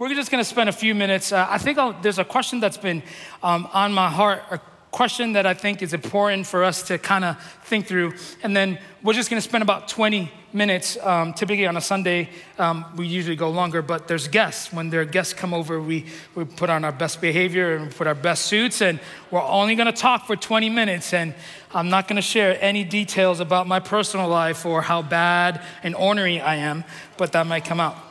we're just going to spend a few minutes. Uh, I think I'll, there's a question that's been um, on my heart, a question that I think is important for us to kind of think through. And then we're just going to spend about 20 minutes. Um, typically on a Sunday, um, we usually go longer, but there's guests. When there are guests come over, we, we put on our best behavior and we put our best suits, and we're only going to talk for 20 minutes. And I'm not going to share any details about my personal life or how bad and ornery I am, but that might come out.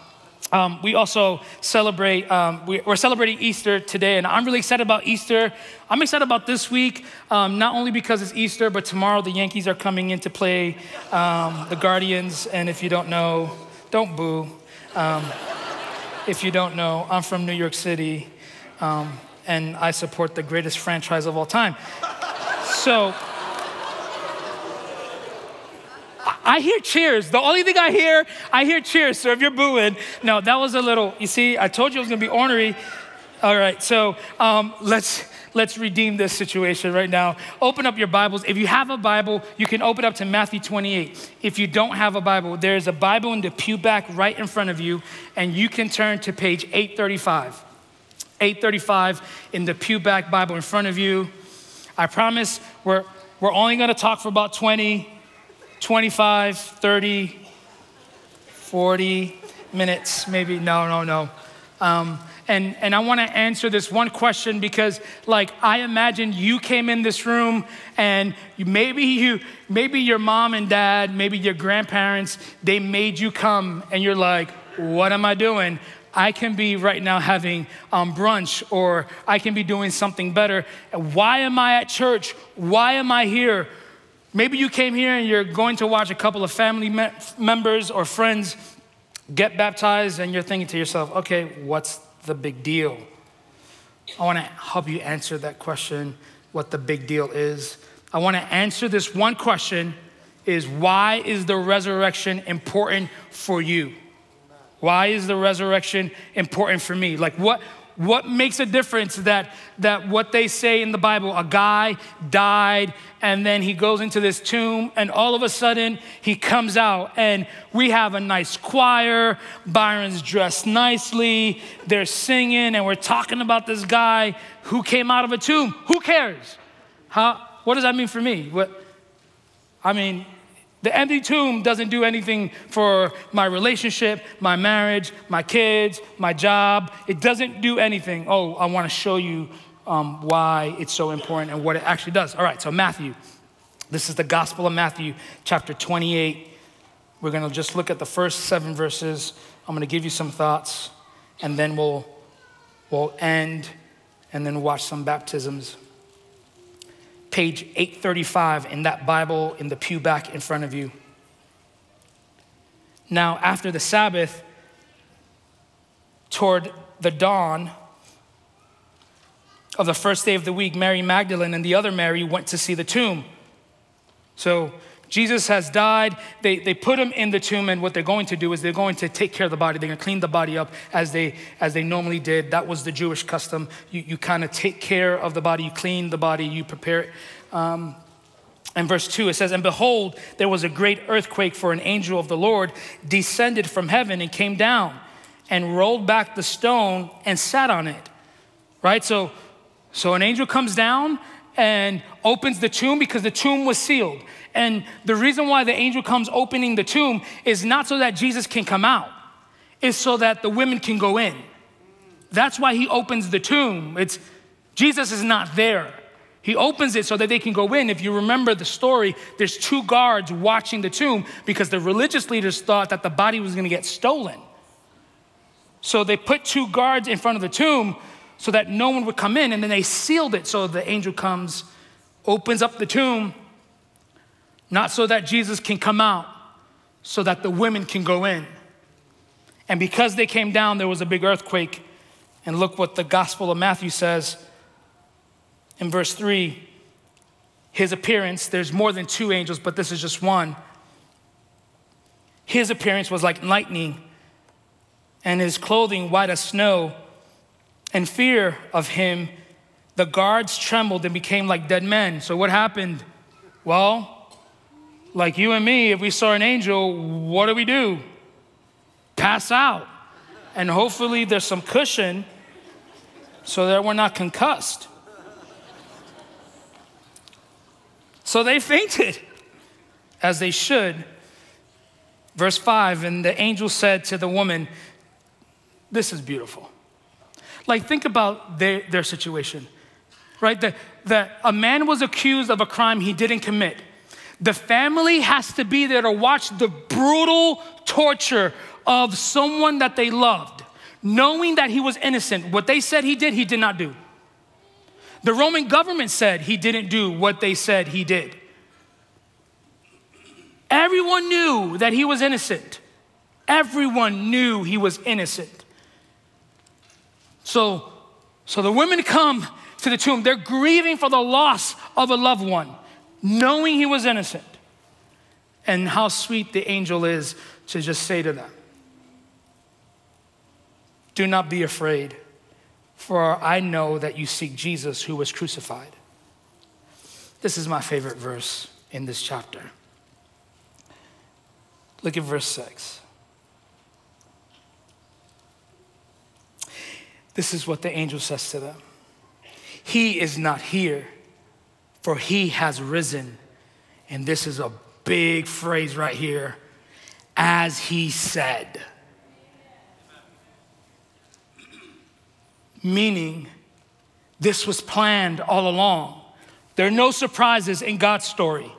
Um, we also celebrate, um, we, are celebrating Easter today, and I'm really excited about Easter. I'm excited about this week, um, not only because it's Easter, but tomorrow the Yankees are coming in to play um, the Guardians. And if you don't know, don't boo. Um, if you don't know, I'm from New York City, um, and I support the greatest franchise of all time. So, I hear cheers. The only thing I hear, I hear cheers. So if you're booing, no, that was a little, you see, I told you it was gonna be ornery. All right, so um, let's let's redeem this situation right now. Open up your Bibles. If you have a Bible, you can open up to Matthew 28. If you don't have a Bible, there's a Bible in the pew back right in front of you, and you can turn to page 835. 835 in the pew back Bible in front of you. I promise we're, we're only gonna talk for about 20, 25, 30, 40 minutes, maybe. No, no, no. Um, and, and I want to answer this one question because, like, I imagine you came in this room and maybe you, maybe your mom and dad, maybe your grandparents, they made you come, and you're like, "What am I doing?" I can be right now having um, brunch, or I can be doing something better. Why am I at church? Why am I here? Maybe you came here and you're going to watch a couple of family me- members or friends get baptized, and you're thinking to yourself, okay, what's the big deal? I want to help you answer that question, what the big deal is. I want to answer this one question is why is the resurrection important for you? Why is the resurrection important for me? Like what what makes a difference that, that what they say in the Bible, a guy died and then he goes into this tomb and all of a sudden he comes out and we have a nice choir, Byron's dressed nicely, they're singing and we're talking about this guy who came out of a tomb. Who cares? How, what does that mean for me? What, I mean, the empty tomb doesn't do anything for my relationship, my marriage, my kids, my job. It doesn't do anything. Oh, I want to show you um, why it's so important and what it actually does. All right, so Matthew. This is the Gospel of Matthew, chapter 28. We're going to just look at the first seven verses. I'm going to give you some thoughts, and then we'll, we'll end and then watch some baptisms page 835 in that Bible in the pew back in front of you. Now, after the Sabbath, toward the dawn of the first day of the week, Mary Magdalene and the other Mary went to see the tomb. So Jesus has died. They, they put him in the tomb, and what they're going to do is they're going to take care of the body. They're going to clean the body up as they, as they normally did. That was the Jewish custom. You, you kind of take care of the body, you clean the body, you prepare it. Um, and verse 2, it says, And behold, there was a great earthquake, for an angel of the Lord descended from heaven and came down and rolled back the stone and sat on it. Right? So, so an angel comes down and opens the tomb because the tomb was sealed. And the reason why the angel comes opening the tomb is not so that Jesus can come out, it's so that the women can go in. That's why he opens the tomb. It's Jesus is not there. He opens it so that they can go in. If you remember the story, there's two guards watching the tomb because the religious leaders thought that the body was going to get stolen. So they put two guards in front of the tomb so that no one would come in, and then they sealed it so the angel comes, opens up the tomb, not so that Jesus can come out, so that the women can go in. And because they came down, there was a big earthquake. And look what the Gospel of Matthew says in verse 3. His appearance, there's more than two angels, but this is just one. His appearance was like lightning, and his clothing white as snow. And fear of him, the guards trembled and became like dead men. So, what happened? Well, like you and me, if we saw an angel, what do we do? Pass out. and hopefully there's some cushion so that we're not concussed. So they fainted, as they should. Verse 5 And the angel said to the woman, This is beautiful. Like, think about their, their situation, right? That, that a man was accused of a crime he didn't commit. The family has to be there to watch the brutal torture of someone that they loved, knowing that he was innocent. What they said he did, he did not do. The Roman government said he didn't do what they said he did. Everyone knew that he was innocent. Everyone knew he was innocent. So, so the women come to the tomb. They're grieving for the loss of a loved one, knowing he was innocent. And how sweet the angel is to just say to them, Do not be afraid, for I know that you seek Jesus who was crucified. This is my favorite verse in this chapter. Look at verse 6. This is what the angel says to them He is not here, for he has risen. And this is a big phrase right here as he said. Meaning, this was planned all along. There are no surprises in God's story.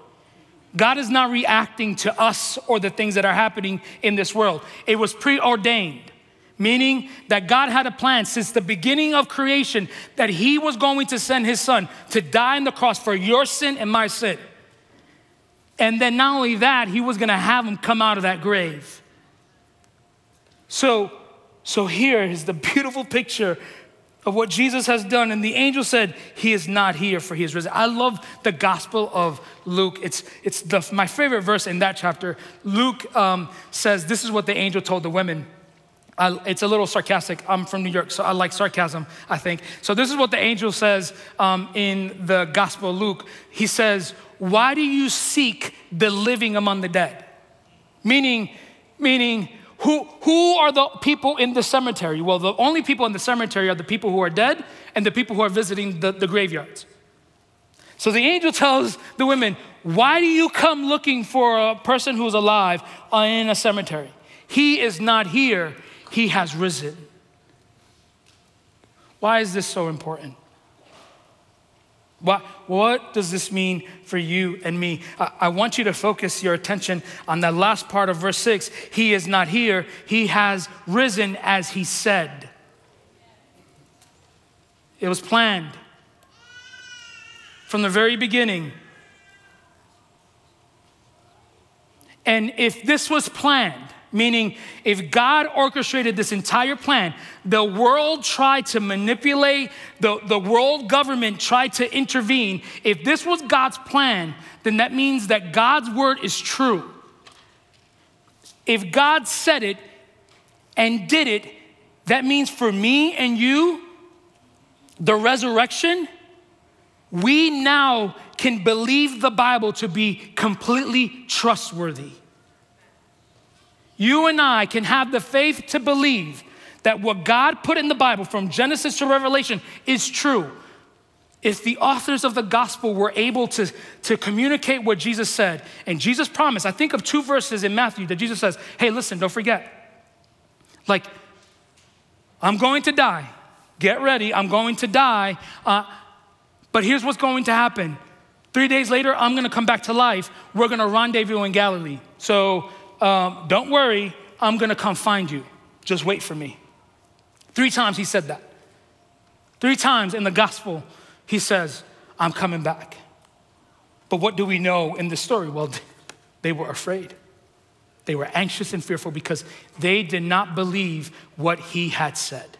God is not reacting to us or the things that are happening in this world. It was preordained meaning that God had a plan since the beginning of creation that He was going to send His Son to die on the cross for your sin and my sin. And then not only that, He was going to have Him come out of that grave. So, so here is the beautiful picture of what Jesus has done. And the angel said, He is not here, for He is risen. I love the Gospel of Luke. It's, it's the, my favorite verse in that chapter. Luke um, says, This is what the angel told the women. I, it's a little sarcastic. I'm from New York, so I like sarcasm, I think. So, this is what the angel says um, in the Gospel of Luke. He says, Why do you seek the living among the dead? Meaning, meaning, who, who are the people in the cemetery? Well, the only people in the cemetery are the people who are dead and the people who are visiting the, the graveyards. So the angel tells the women, Why do you come looking for a person who's alive in a cemetery? He is not here, he has risen. Why is this so important? What, what does this mean for you and me? I, I, want you to focus your attention on that last part of verse 6. He is not here, he has risen as he said. It was planned from the very beginning. And if this was planned, Meaning, if God orchestrated this entire plan, the world tried to manipulate, the, the world government tried to intervene. If this was God's plan, then that means that God's word is true. If God said it and did it, that means for me and you, the resurrection, we now can believe the Bible to be completely trustworthy you and I can have the faith to believe that what God put in the Bible from Genesis to Revelation is true. If the authors of the gospel were able to, to communicate what Jesus said, and Jesus promised, I think of two verses in Matthew that Jesus says, Hey, listen, don't forget. Like, I'm going to die. Get ready, I'm going to die. Uh, but here's what's going to happen. Three days later, I'm gonna come back to life. We're gonna rendezvous in Galilee. So um, Don't worry, I'm gonna come find you. Just wait for me. Three times he said that. Three times in the gospel, he says, I'm coming back. But what do we know in this story? Well, they were afraid. They were anxious and fearful because they did not believe what he had said.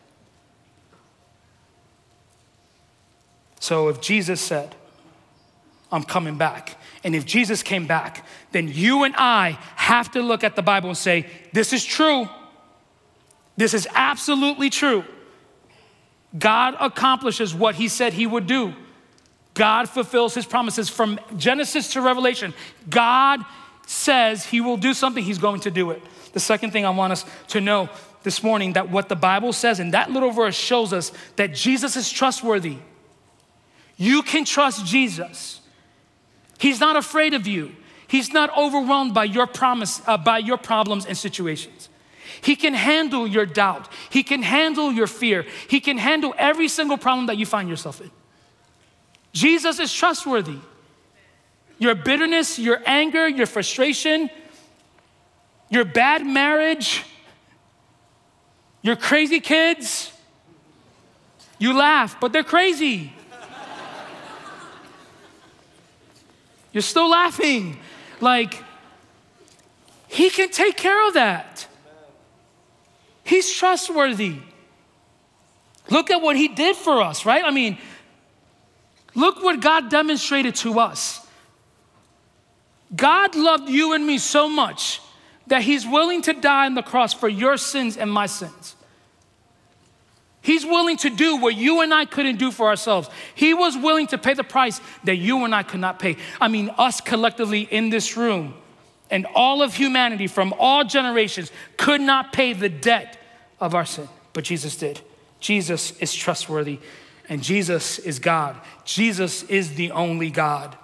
So if Jesus said, I'm coming back. And if Jesus came back, then you and I have to look at the Bible and say, This is true. This is absolutely true. God accomplishes what he said he would do. God fulfills his promises from Genesis to Revelation. God says he will do something, he's going to do it. The second thing I want us to know this morning that what the Bible says and that little verse shows us that Jesus is trustworthy. You can trust Jesus. He's not afraid of you. He's not overwhelmed by your promise, uh, by your problems and situations. He can handle your doubt. He can handle your fear. He can handle every single problem that you find yourself in. Jesus is trustworthy. Your bitterness, your anger, your frustration, your bad marriage, your crazy kids, you laugh, but they're crazy. You're still laughing. Like, He can take care of that. He's trustworthy. Look at what He did for us, right? I mean, look what God demonstrated to us. God loved you and me so much that he's willing to die on the cross for your sins and my sins. He's willing to do what you and I couldn't do for ourselves. He was willing to pay the price that you and I could not pay. I mean, us collectively in this room and all of humanity from all generations could not pay the debt of our sin, but Jesus did. Jesus is trustworthy and Jesus is God. Jesus is the only God.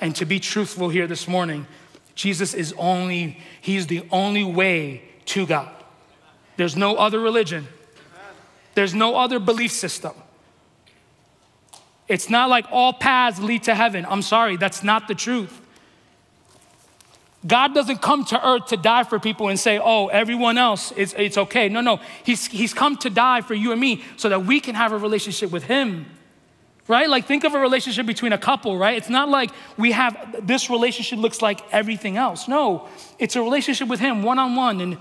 And to be truthful here this morning, Jesus is only, He's the only way to God. There's no other religion, there's no other belief system. It's not like all paths lead to heaven. I'm sorry, that's not the truth. God doesn't come to earth to die for people and say, oh, everyone else, it's, it's okay. No, no. He's, he's come to die for you and me so that we can have a relationship with Him right? Like think of a relationship between a couple, right? It's not like we have this relationship looks like everything else. No, it's a relationship with Him one on one. And,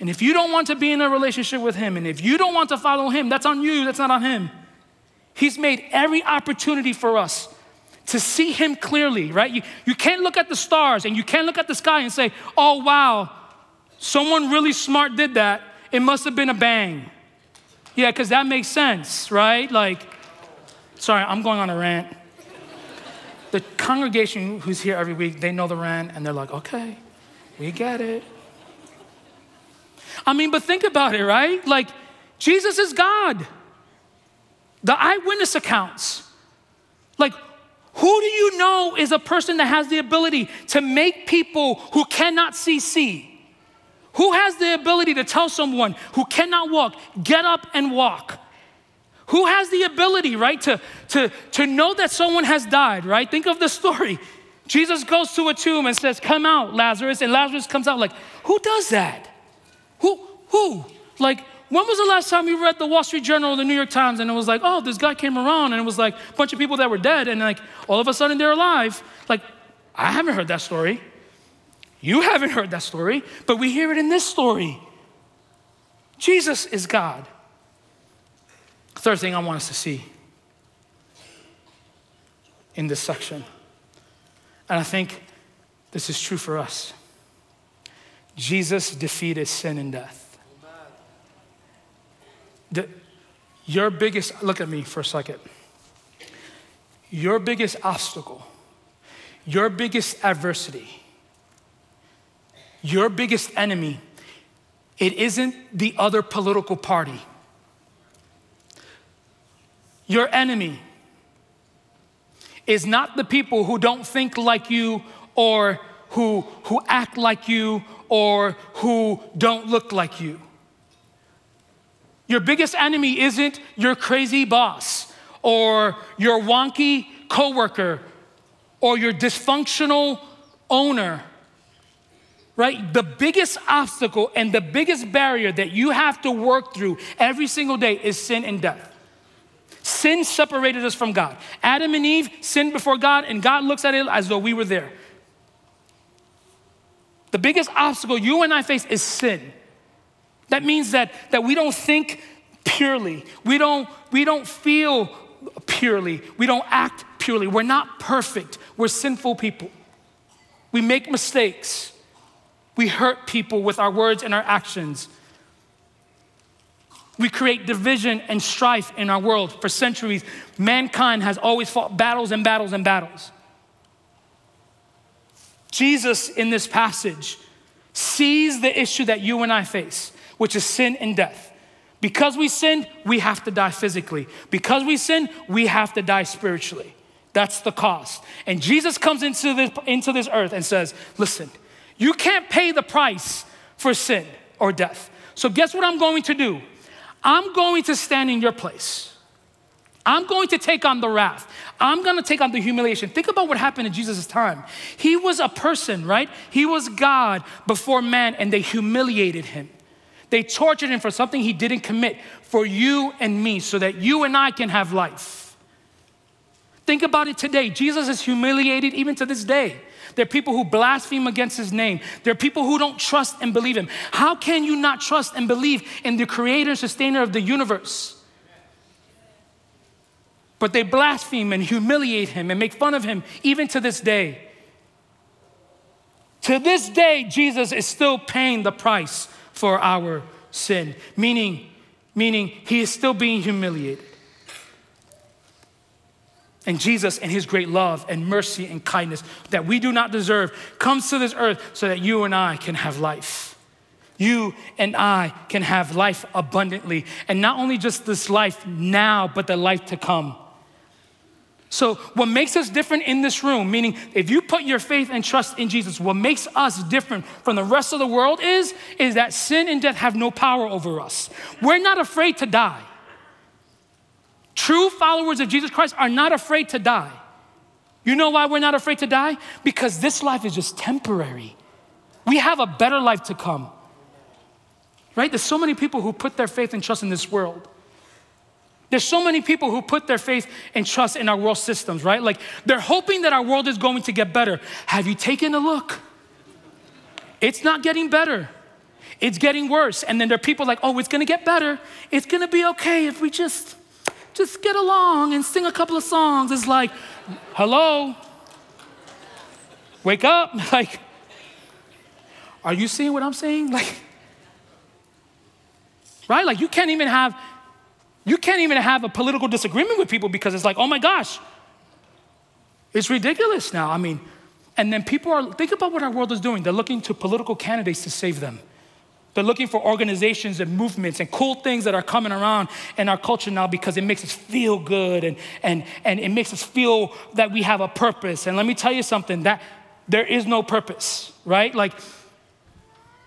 and if you don't want to be in a relationship with Him and if you don't want to follow Him, that's on you, that's not on Him. He's made every opportunity for us to see Him clearly, right? You, you can't look at the stars and you can't look at the sky and say, oh, wow, someone really smart did that. It must have been a bang. Yeah, because that makes sense, right? Like, Sorry, I'm going on a rant. The congregation who's here every week, they know the rant and they're like, okay, we get it. I mean, but think about it, right? Like, Jesus is God. The eyewitness accounts. Like, who do you know is a person that has the ability to make people who cannot see see? Who has the ability to tell someone who cannot walk, get up and walk? Who has the ability, right, to, to, to know that someone has died, right? Think of the story. Jesus goes to a tomb and says, Come out, Lazarus. And Lazarus comes out like, Who does that? Who? Who? Like, when was the last time you read the Wall Street Journal or the New York Times and it was like, oh, this guy came around and it was like a bunch of people that were dead and like all of a sudden they're alive? Like, I haven't heard that story. You haven't heard that story, but we hear it in this story. Jesus is God. Third thing I want us to see in this section, and I think this is true for us Jesus defeated sin and death. The, your biggest, look at me for a second. Your biggest obstacle, your biggest adversity, your biggest enemy, it isn't the other political party. Your enemy is not the people who don't think like you or who, who act like you or who don't look like you. Your biggest enemy isn't your crazy boss or your wonky coworker or your dysfunctional owner. Right? The biggest obstacle and the biggest barrier that you have to work through every single day is sin and death. Sin separated us from God. Adam and Eve sinned before God, and God looks at it as though we were there. The biggest obstacle you and I face is sin. That means that, that we don't think purely. We don't, we don't feel purely. We don't act purely. We're not perfect. We're sinful people. We make mistakes. We hurt people with our words and our actions. We create division and strife in our world. For centuries, mankind has always fought battles and battles and battles. Jesus, in this passage, sees the issue that you and I face. which is sin and death. Because we sin, we have to die physically. Because we sin, we have to die spiritually. That's the cost. And Jesus comes into this, into this earth and says, Listen, you can't pay the price for sin or death. So, guess what I'm going to do? I'm going to stand in your place. I'm going to take on the wrath. I'm going to take on the humiliation. Think about what happened in Jesus' time. He was a person, right? He was God before man, and they humiliated him. They tortured him for something he didn't commit for you and me so that you and I can have life. Think about it today. Jesus is humiliated even to this day. There are people who blaspheme against his name. There are people who don't trust and believe him. How can you not trust and believe in the creator and sustainer of the universe? But they blaspheme and humiliate him and make fun of him even to this day. To this day, Jesus is still paying the price for our sin, meaning, meaning he is still being humiliated. And Jesus, in his great love and mercy and kindness that we do not deserve, comes to this earth so that you and I can have life. You and I can have life abundantly. And not only just this life now, but the life to come. So, what makes us different in this room, meaning if you put your faith and trust in Jesus, what makes us different from the rest of the world is, is that sin and death have no power over us. We're not afraid to die. True followers of Jesus Christ are not afraid to die. You know why we're not afraid to die? Because this life is just temporary. We have a better life to come. Right? There's so many people who put their faith and trust in this world. There's so many people who put their faith and trust in our world systems, right? Like they're hoping that our world is going to get better. Have you taken a look? It's not getting better. It's getting worse. And then there are people like, "Oh, it's going to get better. It's going to be okay if we just just get along and sing a couple of songs." It's like, "Hello? Wake up." Like Are you seeing what I'm saying? Like Right? Like you can't even have you can't even have a political disagreement with people because it's like, oh my gosh, it's ridiculous now. I mean, and then people are, think about what our world is doing. They're looking to political candidates to save them. They're looking for organizations and movements and cool things that are coming around in our culture now because it makes us feel good and, and, and it makes us feel that we have a purpose. And let me tell you something that there is no purpose, right? Like,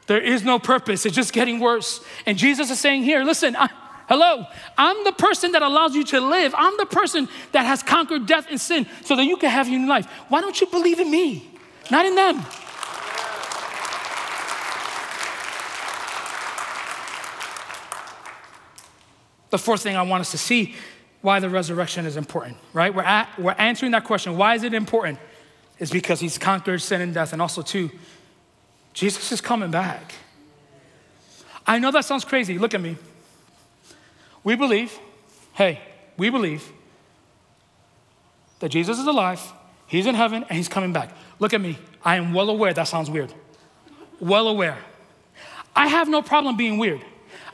there is no purpose. It's just getting worse. And Jesus is saying here, listen, I, Hello, I'm the person that allows you to live. I'm the person that has conquered death and sin so that you can have your life. Why don't you believe in me, not in them? The fourth thing I want us to see why the resurrection is important, right? We're, at, we're answering that question. Why is it important? Is because he's conquered sin and death. And also, too, Jesus is coming back. I know that sounds crazy. Look at me. We believe, hey, we believe that Jesus is alive, he's in heaven, and he's coming back. Look at me. I am well aware that sounds weird. Well aware. I have no problem being weird.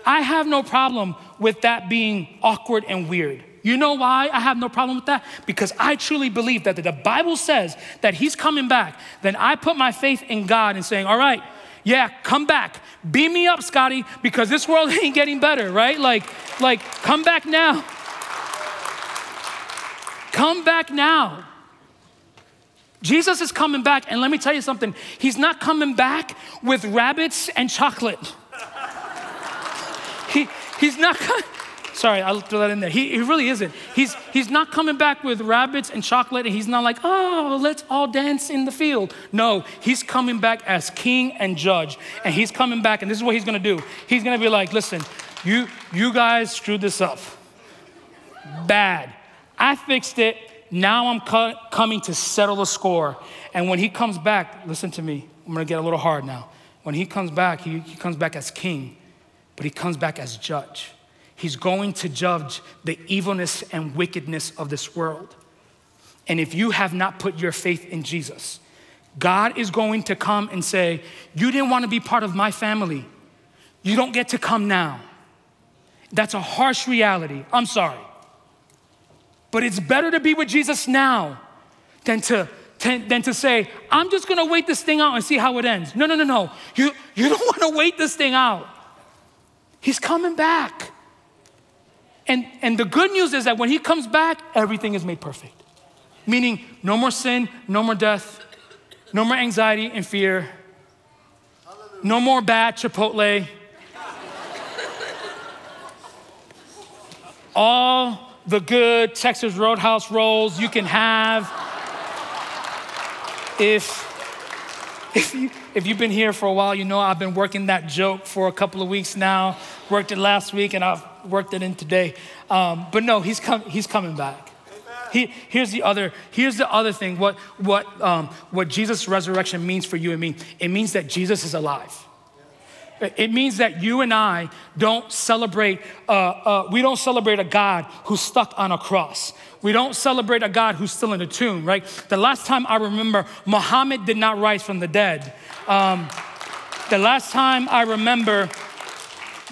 I have no problem with that being awkward and weird. You know why I have no problem with that? Because I truly believe that the Bible says that he's coming back. Then I put my faith in God and saying, all right, yeah, come back. Beam me up, Scotty, because this world ain't getting better, right? Like, like, come back now. Come back now. Jesus is coming back, and let me tell you something. He's not coming back with rabbits and chocolate. He, he's not. Sorry, I'll throw that in there. He, he really isn't. He's, he's not coming back with rabbits and chocolate, and he's not like, oh, let's all dance in the field. No, he's coming back as king and judge. And he's coming back, and this is what he's gonna do. He's gonna be like, listen, you, you guys screwed this up. Bad. I fixed it. Now I'm coming to settle the score. And when he comes back, listen to me, I'm gonna get a little hard now. When he comes back, he, he comes back as king, but he comes back as judge. He's going to judge the evilness and wickedness of this world. And if you have not put your faith in Jesus, God is going to come and say, You didn't want to be part of my family. You don't get to come now. That's a harsh reality. I'm sorry. But it's better to be with Jesus now than to, than to say, I'm just gonna wait this thing out and see how it ends. No, no, no, no. You, you don't wanna wait this thing out. He's coming back. And, and the good news is that when he comes back, everything is made perfect. Meaning, no more sin, no more death, no more anxiety and fear, no more bad Chipotle. All the good Texas Roadhouse rolls you can have. If, if, you, if you've been here for a while, you know I've been working that joke for a couple of weeks now. Worked it last week and I've worked it in today. Um, but no, he's, com- he's coming back. He, here's the other. Here's the other thing. What what um, what Jesus' resurrection means for you and me. It means that Jesus is alive. It means that you and I don't celebrate. Uh, uh, we don't celebrate a God who's stuck on a cross. We don't celebrate a God who's still in a tomb. Right. The last time I remember, Muhammad did not rise from the dead. Um, the last time I remember,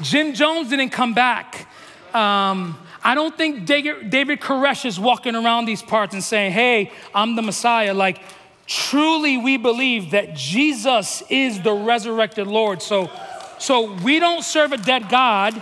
Jim Jones didn't come back. Um, I don't think David Koresh is walking around these parts and saying, hey, I'm the Messiah. Like, truly, we believe that Jesus is the resurrected Lord. So, so we don't serve a dead God.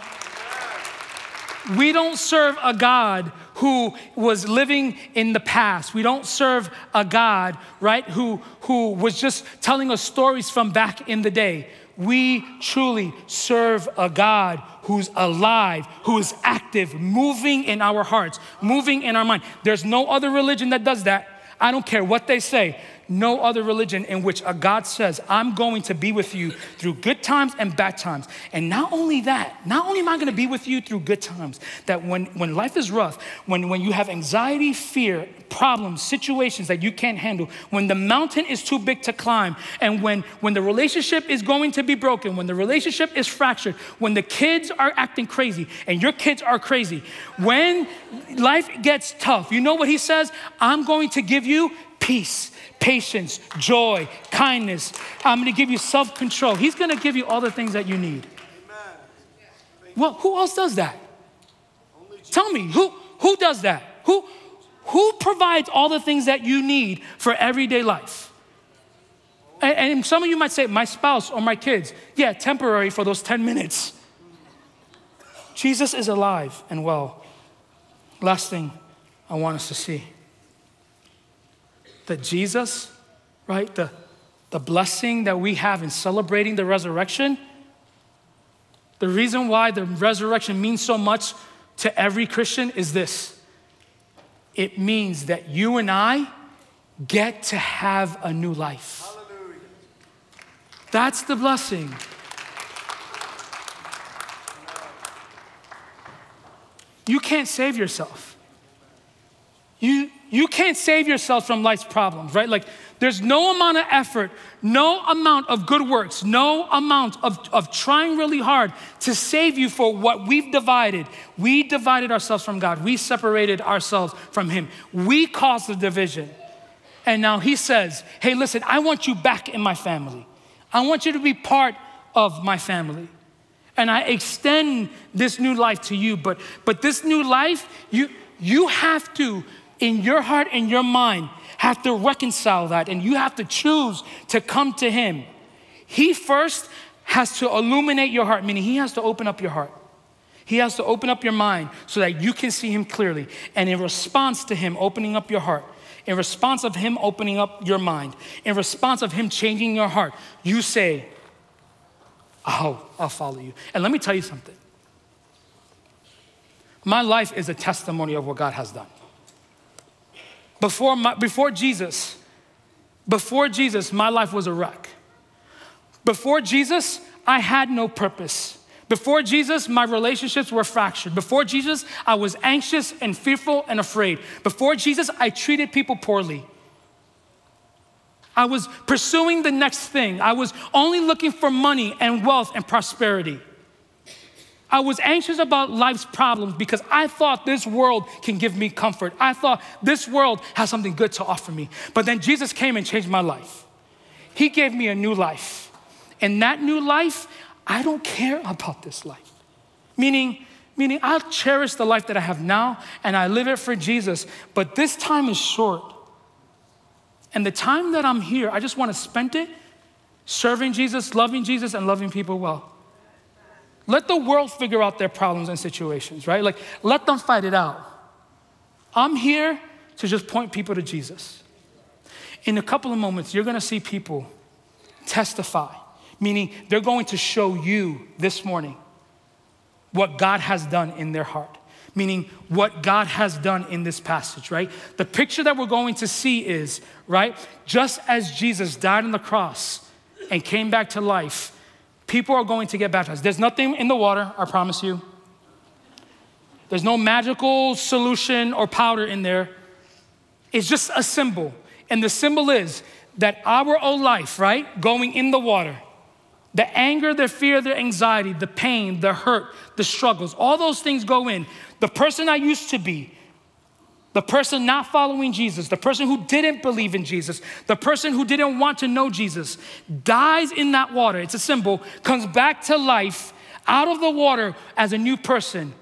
We don't serve a God who was living in the past. We don't serve a God, right, who, who was just telling us stories from back in the day. We truly serve a God who's alive, who is active, moving in our hearts, moving in our mind. There's no other religion that does that. I don't care what they say no other religion in which a God says, I'm going to be with you through good times and bad times. And not only that, not only am I going to be with you through good times, that when, when life is rough, when, when you have anxiety, fear, problems, situations that you can't handle, when the mountain is too big to climb, and when, when the relationship is going to be broken, when the relationship is fractured, when the kids are acting crazy and your kids are crazy, when life gets tough, you know what he says? I'm going to give you peace patience, joy, kindness. I'm going to give you self control. He's going to give you all the things that you need. Well, who else does that? Tell me, who, who does that? Who, who provides all the things that you need for everyday life? And, and some of you might say, my spouse or my kids. Yeah, temporary for those 10 minutes. Jesus is alive and well. Last thing I want us to see that Jesus, right, the, the blessing that we have in celebrating the resurrection, the reason why the resurrection means so much to every Christian is this it means that you and I get to have a new life. Hallelujah. That's the blessing. You can't save yourself. You, you can't save yourself from life's problems, right? Like, there's no amount of effort, no amount of good works, no amount of, of trying really hard to save you for what we've divided. We divided ourselves from God, we separated ourselves from Him, we caused the division. And now He says, Hey, listen, I want you back in my family. I want you to be part of my family. And I extend this new life to you, but, but this new life, you, you have to in your heart and your mind have to reconcile that and you have to choose to come to Him. He first has to illuminate your heart, meaning He has to open up your heart. He has to open up your mind so that you can see Him clearly. And in response to Him opening up your heart, in response of Him opening up your mind, in response of Him changing your heart, you say, Oh, I'll follow you. And let me tell you something. My life is a testimony of what God has done. Before, my, before Jesus, before Jesus, my life was a wreck. Before Jesus, I had no purpose. Before Jesus, my relationships were fractured. Before Jesus, I was anxious and fearful and afraid. Before Jesus, I treated people poorly. I was pursuing the next thing. I was only looking for money and wealth and prosperity. I was anxious about life's problems because I thought this world can give me comfort. I thought this world has something good to offer me. But then Jesus came and changed my life. He gave me a new life. And that new life, I don't care about this life. Meaning, meaning I'll cherish the life that I have now and I live it for Jesus. But this time is short. And the time that I'm here, I just want to spend it serving Jesus, loving Jesus, and loving people well. Let the world figure out their problems and situations, right? Like, let them fight it out. I'm here to just point people to Jesus. In a couple of moments, you're gonna see people testify, meaning they're going to show you this morning what God has done in their heart, meaning what God has done in this passage, right? The picture that we're going to see is, right, just as Jesus died on the cross and came back to life, people are going to get baptized. There's nothing in the water, I promise you. There's no magical solution or powder in there. It's just a symbol. And the symbol is that our old life, right, going in the water, the anger, the fear, the anxiety, the pain, the hurt, the struggles, all those things go in. The person I used to be, the person not following Jesus, the person who didn't believe in Jesus, the person who didn't want to know Jesus, dies in that water. It's a symbol, comes back to life out of the water as a new person,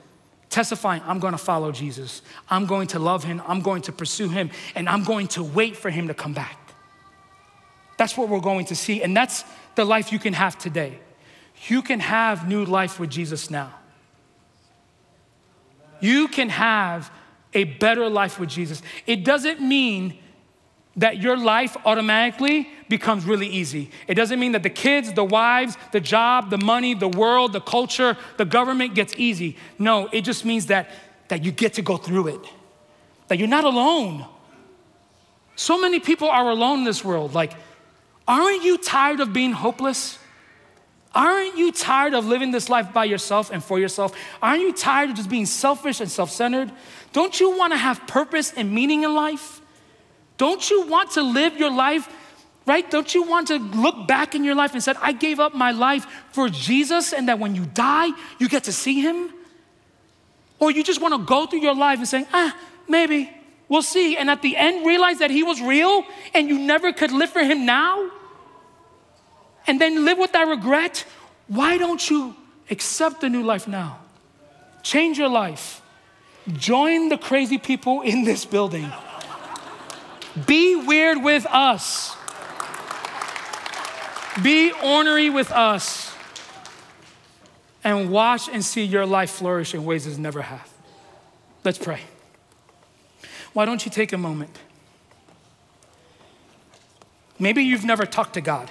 testifying, I'm going to follow Jesus. I'm going to love him. I'm going to pursue him. And I'm going to wait for him to come back. That's what we're going to see. And that's the life you can have today. You can have new life with Jesus now. You can have a better life with Jesus. It doesn't mean that your life automatically becomes really easy. It doesn't mean that the kids, the wives, the job, the money, the world, the culture, the government gets easy. No, it just means that, that you get to go through it, that you're not alone. So many people are alone in this world. Like, aren't you tired of being hopeless? Aren't you tired of living this life by yourself and for yourself? Aren't you tired of just being selfish and self centered? Don't you want to have purpose and meaning in life? Don't you want to live your life, right? Don't you want to look back in your life and say, I gave up my life for Jesus, and that when you die, you get to see him? Or you just want to go through your life and say, ah, maybe, we'll see. And at the end, realize that he was real and you never could live for him now? And then live with that regret? Why don't you accept the new life now? Change your life. Join the crazy people in this building. Be weird with us. Be ornery with us. And watch and see your life flourish in ways it's never have. Let's pray. Why don't you take a moment? Maybe you've never talked to God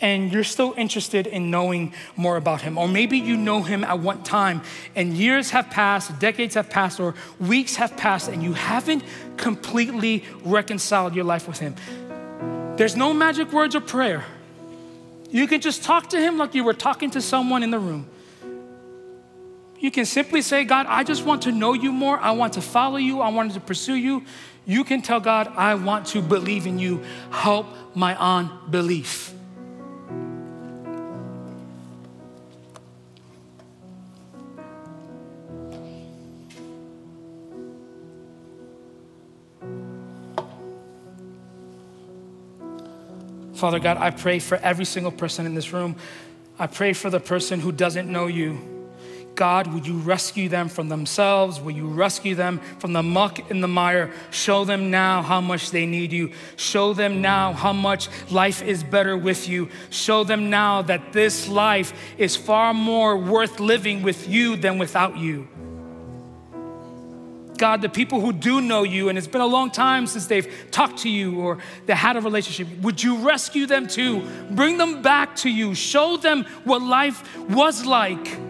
and you're still interested in knowing more about him. Or maybe you know him at one time and years have passed, decades have passed, or weeks have passed, and you haven't completely reconciled your life with him. There's no magic words or prayer. You can just talk to him like you were talking to someone in the room. You can simply say, God, I just want to know you more. I want to follow you. I want to pursue you. You can tell God, I want to believe in you. Help my unbelief. Father God, I pray for every single person in this room. I pray for the person who doesn't know you. God, would you rescue them from themselves? Will you rescue them from the muck and the mire? Show them now how much they need you. Show them now how much life is better with you. Show them now that this life is far more worth living with you than without you. God, the people who do know you, and it's been a long time since they've talked to you or they had a relationship, would you rescue them too? Bring them back to you. Show them what life was like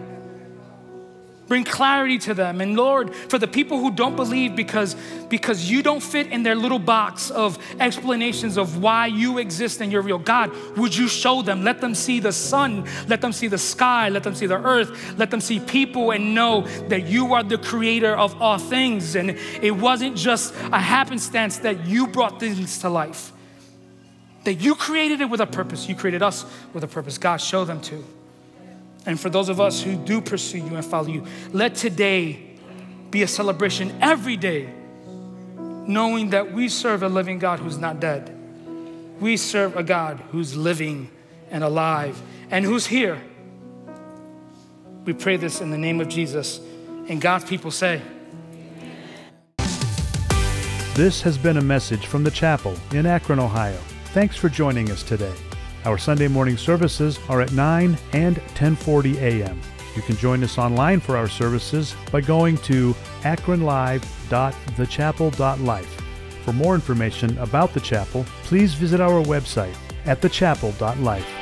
Bring clarity to them. And Lord, for the people who don't believe because, because you don't fit in their little box of explanations of why you exist and you're real, God, would you show them? Let them see the sun, let them see the sky, let them see the earth, let them see people and know that you are the creator of all things. And it wasn't just a happenstance that you brought things to life, that you created it with a purpose. You created us with a purpose. God, show them too. And for those of us who do pursue you and follow you, let today be a celebration every day, knowing that we serve a living God who's not dead. We serve a God who's living and alive and who's here. We pray this in the name of Jesus. And God's people say, This has been a message from the chapel in Akron, Ohio. Thanks for joining us today. Our Sunday morning services are at 9 and 10:40 a.m. You can join us online for our services by going to akronlive.thechapel.life. For more information about the chapel, please visit our website at thechapel.life.